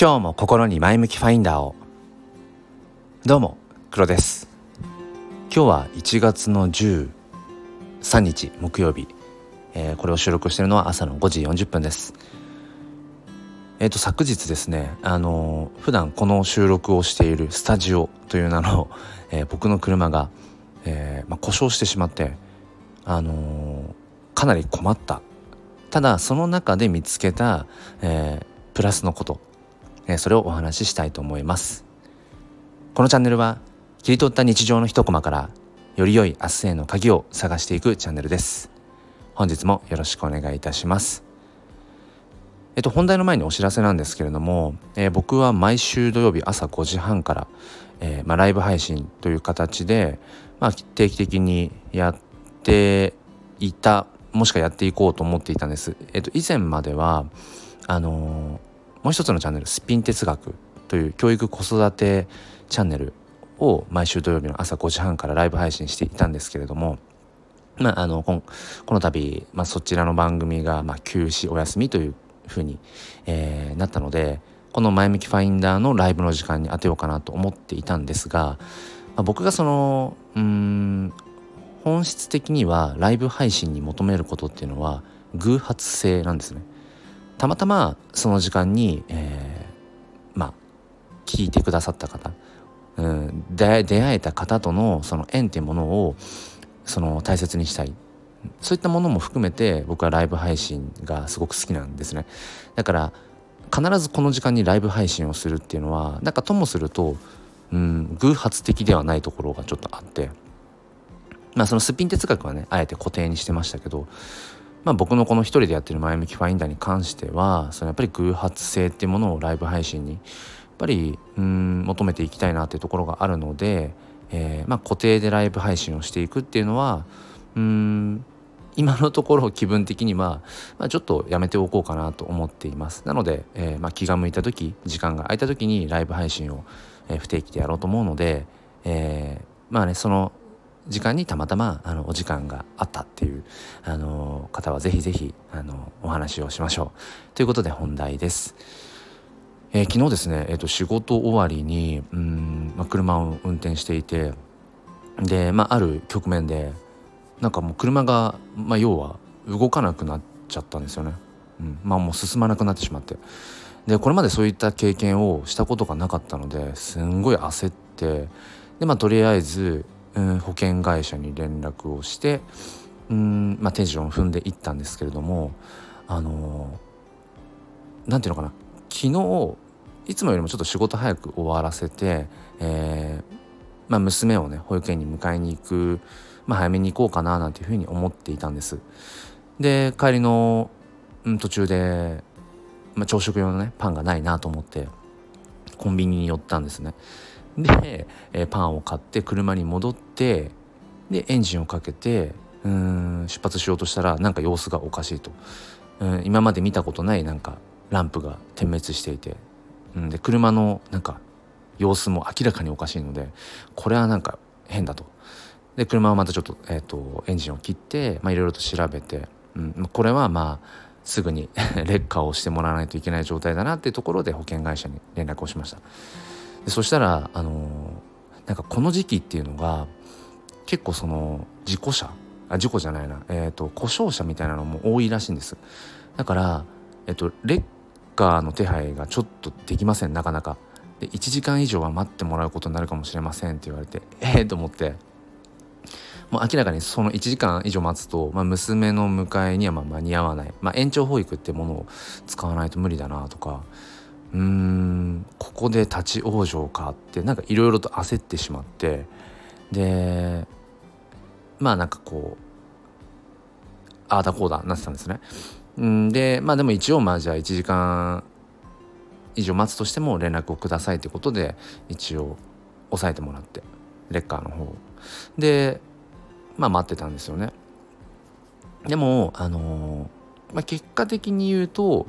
今日も心に前向きファインダーを。どうも黒です。今日は1月の13日木曜日、えー、これを収録しているのは朝の5時40分です。えっ、ー、と昨日ですねあのー、普段この収録をしているスタジオという名の、えー、僕の車が、えーまあ、故障してしまってあのかなり困った。ただその中で見つけた、えプラスのこと。それをお話ししたいと思います。このチャンネルは切り取った日常の一コマからより良い明日への鍵を探していくチャンネルです。本日もよろしくお願いいたします。えっと本題の前にお知らせなんですけれども、えー、僕は毎週土曜日朝5時半から、えー、まあ、ライブ配信という形で、まあ、定期的にやっていたもしくはやっていこうと思っていたんです。えっと以前まではあのもう一つのチャンネル「スピン哲学」という教育子育てチャンネルを毎週土曜日の朝5時半からライブ配信していたんですけれども、まあ、あのこの度、まあ、そちらの番組が、まあ、休止お休みというふうに、えー、なったのでこの「前向きファインダー」のライブの時間に当てようかなと思っていたんですが、まあ、僕がそのうん本質的にはライブ配信に求めることっていうのは偶発性なんですね。たまたまその時間に、えー、まあ聞いてくださった方、うん、出会えた方とのその縁っていうものをその大切にしたい。そういったものも含めて僕はライブ配信がすごく好きなんですね。だから必ずこの時間にライブ配信をするっていうのはなんかともすると、うん、偶発的ではないところがちょっとあって。まあそのすっぴん哲学はねあえて固定にしてましたけどまあ、僕のこの一人でやってる前向きファインダーに関してはそのやっぱり偶発性っていうものをライブ配信にやっぱりうん求めていきたいなっていうところがあるので、えー、まあ、固定でライブ配信をしていくっていうのはうん今のところ気分的には、まあ、ちょっとやめておこうかなと思っています。なので、えー、まあ、気が向いた時時間が空いた時にライブ配信を、えー、不定期でやろうと思うので、えまあねその時間にたまたまあのお時間があったっていうあの方はぜひぜひあのお話をしましょうということで本題です。えー、昨日ですね、えーと、仕事終わりにうん、まあ、車を運転していてで、まあ、ある局面でなんかもう車が、まあ、要は動かなくなっちゃったんですよね。うん、まあもう進まなくなってしまってでこれまでそういった経験をしたことがなかったのですんごい焦ってでまあとりあえずうん保険会社に連絡をしてうん、まあ、手順を踏んでいったんですけれどもあの何ていうのかな昨日いつもよりもちょっと仕事早く終わらせて、えーまあ、娘をね保育園に迎えに行く、まあ、早めに行こうかななんていうふうに思っていたんです。で帰りの、うん、途中で、まあ、朝食用のねパンがないなと思ってコンビニに寄ったんですね。で、えー、パンを買って車に戻ってでエンジンをかけてうん出発しようとしたらなんか様子がおかしいとうん今まで見たことないなんかランプが点滅していてうんで車のなんか様子も明らかにおかしいのでこれはなんか変だと。で車はまたちょっと,、えーと、エンジンを切っていろいろと調べて、うん、これはまあすぐに 劣化をしてもらわないといけない状態だなっていうところで保険会社に連絡をしました。でそしたらあのなんかこの時期っていうのが結構その事故車あ事故じゃないな、えーと、故障車みたいなのも多いらしいんです。だから、えーと、レッカーの手配がちょっとできませんなかなか。で1時間以上は待ってもらうことになるかもしれませんって言われてええー、と思って。もう明らかにその1時間以上待つと、まあ、娘の迎えにはま間に合わない、まあ、延長保育ってものを使わないと無理だなとか。うーんここで立ち往生かってなんかいろいろと焦ってしまってでまあなんかこうああだこうだなってたんですね。んでまあでも一応まあじゃあ1時間以上待つとしても連絡をくださいってことで一応押さえてもらってレッカーの方でまあ待ってたんですよね。でもあのー、まあ、結果的に言うと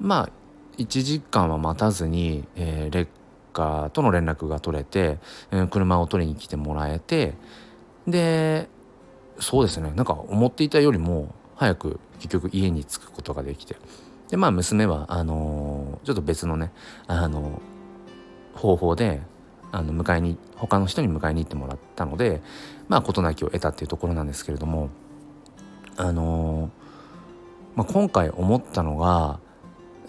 まあ1時間は待たずに、えー、レッカーとの連絡が取れて、えー、車を取りに来てもらえてでそうですね。なんか思っていたよりも早く結局家に着くことができて。でまあ娘はあのー、ちょっと別のねあの方法であの迎えに他の人に迎えに行ってもらったのでまあ事なきを得たっていうところなんですけれどもあのー、まあ、今回思ったのが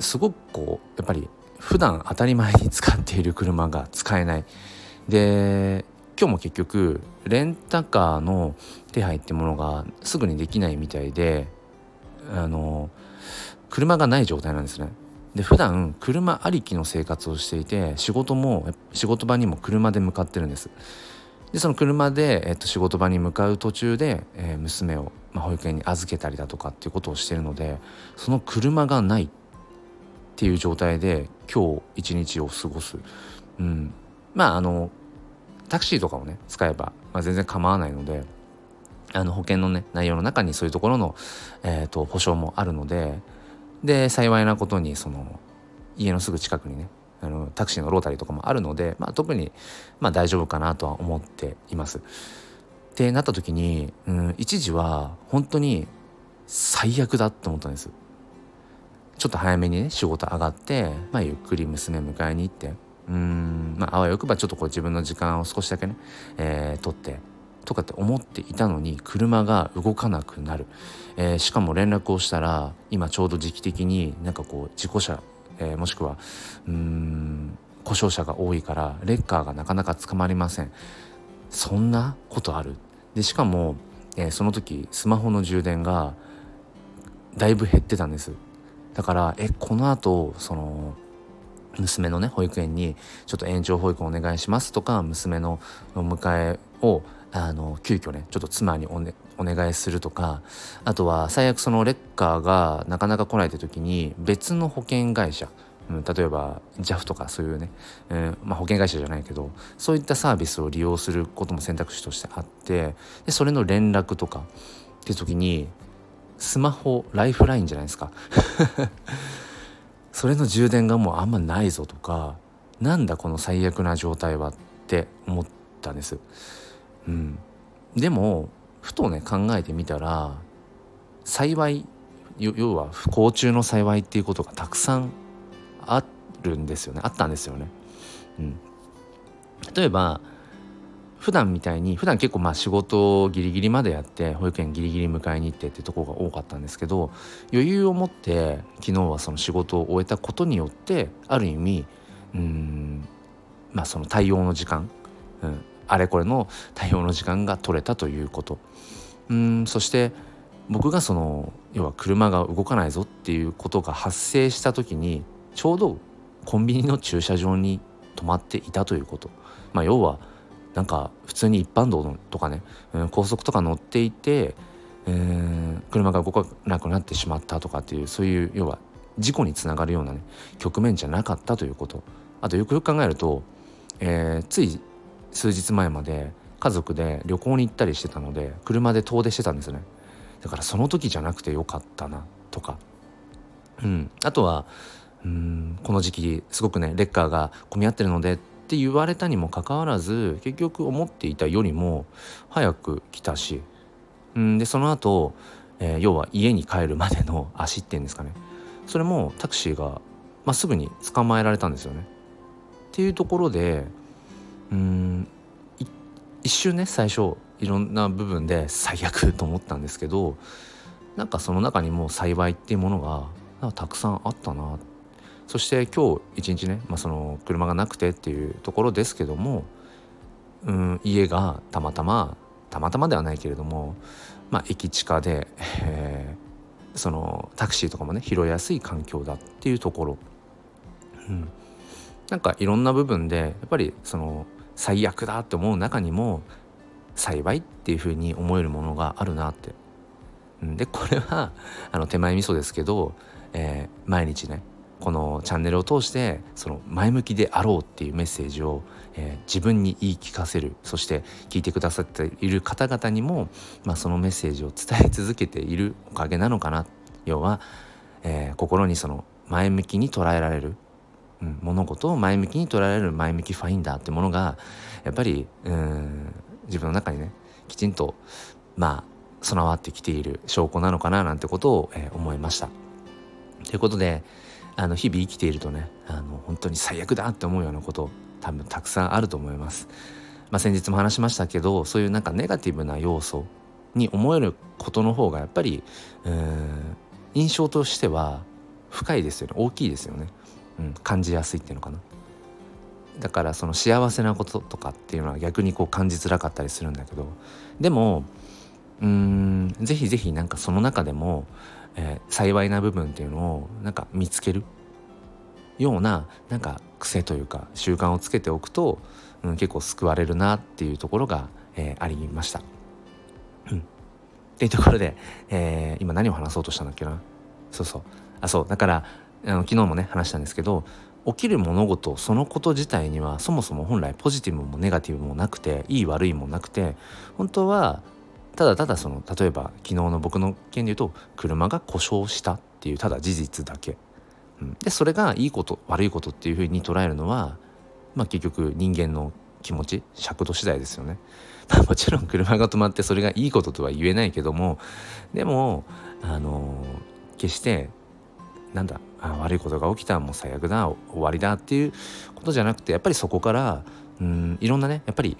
すごくこうやっぱり普段当たり前に使っている車が使えない。で今日も結局レンタカーの手配ってものがすぐにできないみたいであの車がない状態なんですね。で普段車ありきの生活をしていて仕事も仕事場にも車で向かってるんです。でその車で、えっと、仕事場に向かう途中で、えー、娘を、まあ、保育園に預けたりだとかっていうことをしてるのでその車がない。っていう状態で今日一日を過ごす、うん、まああのタクシーとかをね使えば、まあ、全然構わないのであの保険のね内容の中にそういうところの、えーと、保証もあるのでで幸いなことにその家のすぐ近くにねあのタクシーのロータリーとかもあるので、まあ、特に、まあ、大丈夫かなとは思っています。ってなった時に、うん、一時は本当に最悪だって思ったんです。ちょっと早めにね仕事上がって、まあ、ゆっくり娘迎えに行ってうんまああわよくばちょっとこう自分の時間を少しだけね、えー、取ってとかって思っていたのに車が動かなくなる、えー、しかも連絡をしたら今ちょうど時期的になんかこう事故車、えー、もしくはうん故障車が多いからレッカーがなかなか捕まりません。そんなことある。でしかも、えー、その時スマホの充電がだいぶ減ってたんです。だからえこのあとその娘のね保育園にちょっと延長保育をお願いしますとか娘のお迎えをあの急遽ねちょっと妻にお,、ね、お願いするとかあとは最悪そのレッカーがなかなか来ないって時に別の保険会社うん、例えば JAF とかそういうね、えー、まあ、保険会社じゃないけどそういったサービスを利用することも選択肢としてあってでそれの連絡とかって時にスマホライフラインじゃないですか それの充電がもうあんまないぞとかなんだこの最悪な状態はって思ったんです。うん、でもふとね考えてみたら幸い要は不幸中の幸いっていうことがたくさんあるんですよねあったんですよね。うん、例えば普段みたいに普段結構まあ仕事をギリギリまでやって保育園ギリギリ迎えに行ってってとこが多かったんですけど余裕を持って昨日はその仕事を終えたことによってある意味うんまあその対応の時間、うん、あれこれの対応の時間が取れたということ。うんそして僕がその要は車が動かないぞっていうことが発生した時にちょうどコンビニの駐車場に止まっていたということ。まあ要はなんか普通に一般道とかね、うん、高速とか乗っていて、えー、車が動かなくなってしまったとかっていうそういう要は事故につながるようなね局面じゃなかったということ。あとよくよく考えると、えー、つい数日前まで家族で旅行に行ったりしてたので車で遠出してたんですね。だからその時じゃなくてよかったなとか。うん。あとはうんこの時期すごくねレッカーが混み合ってるのでって言われたにもかかわらず結局思っていたよりも早く来たしんでその後、えー、要は家に帰るまでの足っていうんですかねそれもタクシーが、まあ、すぐに捕まえられたんですよね。っていうところでうん一瞬ね最初いろんな部分で最悪と思ったんですけどなんかその中にも幸いっていうものがたくさんあったなってそして今日一日ね、まあ、その車がなくてっていうところですけども、うん、家がたまたまたまたまではないけれども、まあ、駅地下で、えー、そのタクシーとかもね拾いやすい環境だっていうところ、うん、なんかいろんな部分でやっぱりその最悪だって思う中にも幸いっていうふうに思えるものがあるなって。でこれはあの手前味噌ですけど、えー、毎日ねこのチャンネルを通してその前向きであろうっていうメッセージを、えー、自分に言い聞かせるそして聞いてくださっている方々にも、まあ、そのメッセージを伝え続けているおかげなのかな要は、えー、心にその前向きに捉えられる、うん、物事を前向きに捉えられる前向きファインダーってものがやっぱりうん自分の中にねきちんとまあ備わってきている証拠なのかななんてことを、えー、思いました。ということであの日々生きているとねあの本当に最悪だって思うようなこと多分たくさんあると思います。まあ、先日も話しましたけどそういうなんかネガティブな要素に思えることの方がやっぱりうん印象としては深いですよね大きいですよね、うん、感じやすいっていうのかな。だからその幸せなこととかっていうのは逆にこう感じづらかったりするんだけどでもうーん。ぜひぜひなんかその中でも、えー、幸いな部分っていうのをなんか見つけるようななんか癖というか習慣をつけておくと、うん、結構救われるなっていうところが、えー、ありました。うん、っていうところで、えー、今何を話そうとしたんだっけな？そうそう。あそう。だからあの昨日もね話したんですけど起きる物事そのこと自体にはそもそも本来ポジティブもネガティブもなくていい悪いもなくて本当はただただその例えば昨日の僕の件で言うと車が故障したっていうただ事実だけ、うん、でそれがいいこと悪いことっていうふうに捉えるのはまあ結局人間の気持ち尺度次第ですよね。まあ、もちろん車が止まってそれがいいこととは言えないけどもでもあの決してなんだあ悪いことが起きたもう最悪だ終わりだっていうことじゃなくてやっぱりそこからうんいろんなねやっぱり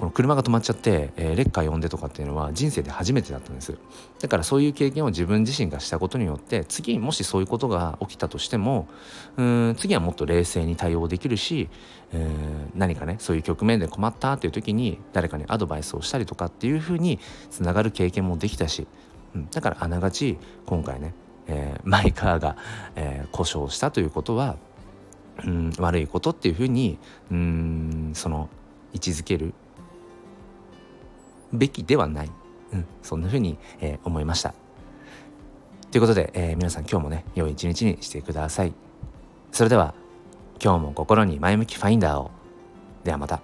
この車が止まっちゃって、えー、レッカー呼んでとかっていうのは人生で初めてだったんです。だからそういう経験を自分自身がしたことによって次もしそういうことが起きたとしてもうん次はもっと冷静に対応できるし、えー、何かねそういう局面で困ったっていう時に誰かにアドバイスをしたりとかっていうふうにつながる経験もできたし、うん、だからあながち今回ねえー、マイカーが、えー、故障したということはうん悪いことっていうふうにうんその位置づけるべきではない、うん、そんな風に、えー、思いました。ということで、えー、皆さん今日もね良い一日にしてください。それでは今日も心に前向きファインダーを。ではまた。